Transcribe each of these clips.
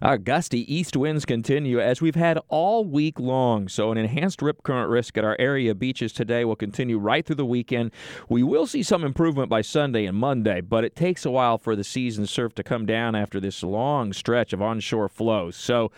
Our gusty east winds continue as we've had all week long. So, an enhanced rip current risk at our area beaches today will continue right through the weekend. We will see some improvement by Sunday and Monday, but it takes a while for the season surf to come down after this long stretch of onshore flows. So,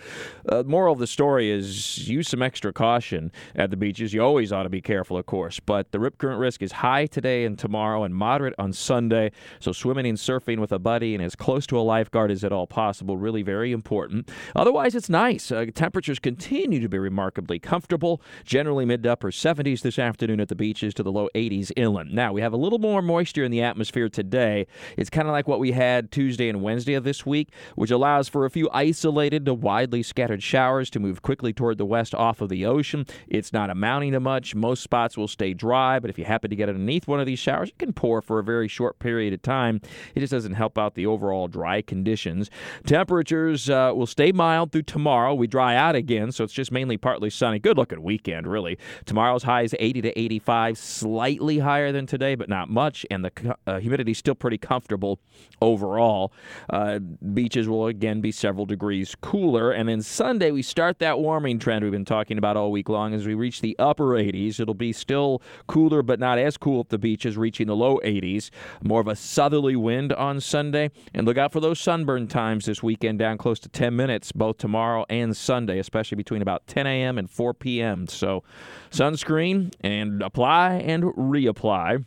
uh, moral of the story is use some extra caution at the beaches. You always ought to be careful, of course, but the rip current risk is high today and tomorrow and moderate on Sunday. So, swimming and surfing with a buddy and as close to a lifeguard as at all possible, really very important important. Otherwise, it's nice. Uh, temperatures continue to be remarkably comfortable, generally mid to upper 70s this afternoon at the beaches to the low 80s inland. Now, we have a little more moisture in the atmosphere today. It's kind of like what we had Tuesday and Wednesday of this week, which allows for a few isolated to widely scattered showers to move quickly toward the west off of the ocean. It's not amounting to much. Most spots will stay dry, but if you happen to get underneath one of these showers, it can pour for a very short period of time. It just doesn't help out the overall dry conditions. Temperatures uh, uh, will stay mild through tomorrow. We dry out again, so it's just mainly partly sunny. Good looking weekend, really. Tomorrow's high is 80 to 85, slightly higher than today, but not much. And the uh, humidity is still pretty comfortable overall. Uh, beaches will again be several degrees cooler. And then Sunday, we start that warming trend we've been talking about all week long as we reach the upper 80s. It'll be still cooler, but not as cool at the beaches, reaching the low 80s. More of a southerly wind on Sunday. And look out for those sunburn times this weekend down close to 10 minutes both tomorrow and Sunday, especially between about 10 a.m. and 4 p.m. So, sunscreen and apply and reapply.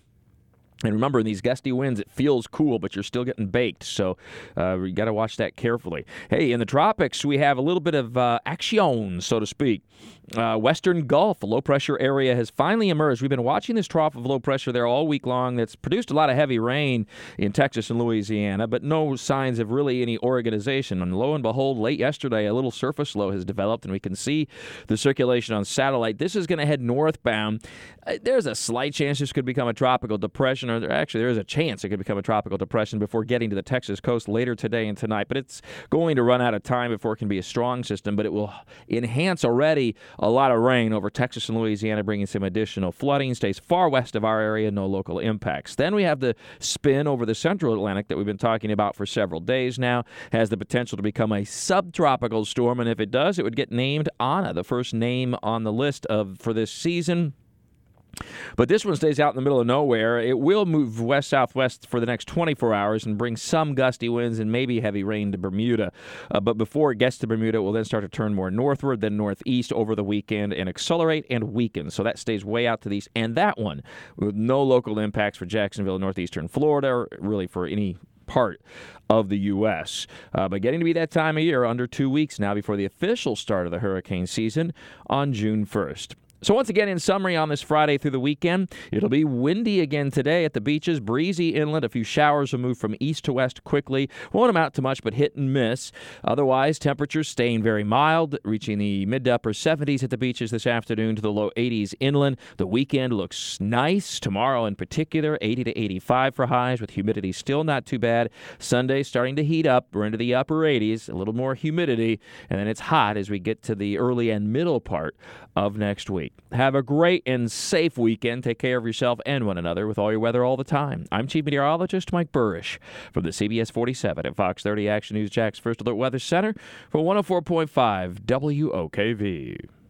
And remember, in these gusty winds, it feels cool, but you're still getting baked. So uh, you got to watch that carefully. Hey, in the tropics, we have a little bit of uh, action, so to speak. Uh, Western Gulf, a low pressure area, has finally emerged. We've been watching this trough of low pressure there all week long. That's produced a lot of heavy rain in Texas and Louisiana, but no signs of really any organization. And lo and behold, late yesterday, a little surface low has developed, and we can see the circulation on satellite. This is going to head northbound. Uh, there's a slight chance this could become a tropical depression, or there, actually, there is a chance it could become a tropical depression before getting to the Texas coast later today and tonight. But it's going to run out of time before it can be a strong system, but it will enhance already a lot of rain over Texas and Louisiana, bringing some additional flooding. Stays far west of our area, no local impacts. Then we have the spin over the central Atlantic that we've been talking about for several days now. Has the potential to become a subtropical storm, and if it does, it would get named Anna, the first name on the list of for this season. But this one stays out in the middle of nowhere. It will move west southwest for the next 24 hours and bring some gusty winds and maybe heavy rain to Bermuda. Uh, but before it gets to Bermuda, it will then start to turn more northward, then northeast over the weekend and accelerate and weaken. So that stays way out to the east. And that one, with no local impacts for Jacksonville, northeastern Florida, or really for any part of the U.S. Uh, but getting to be that time of year, under two weeks now before the official start of the hurricane season on June 1st. So, once again, in summary, on this Friday through the weekend, it'll be windy again today at the beaches, breezy inland. A few showers will move from east to west quickly. Won't amount to much, but hit and miss. Otherwise, temperatures staying very mild, reaching the mid to upper 70s at the beaches this afternoon to the low 80s inland. The weekend looks nice. Tomorrow, in particular, 80 to 85 for highs, with humidity still not too bad. Sunday starting to heat up. We're into the upper 80s, a little more humidity, and then it's hot as we get to the early and middle part of next week. Have a great and safe weekend. Take care of yourself and one another with all your weather all the time. I'm Chief Meteorologist Mike Buresh from the CBS 47 at Fox 30 Action News Jax First Alert Weather Center for 104.5 WOKV.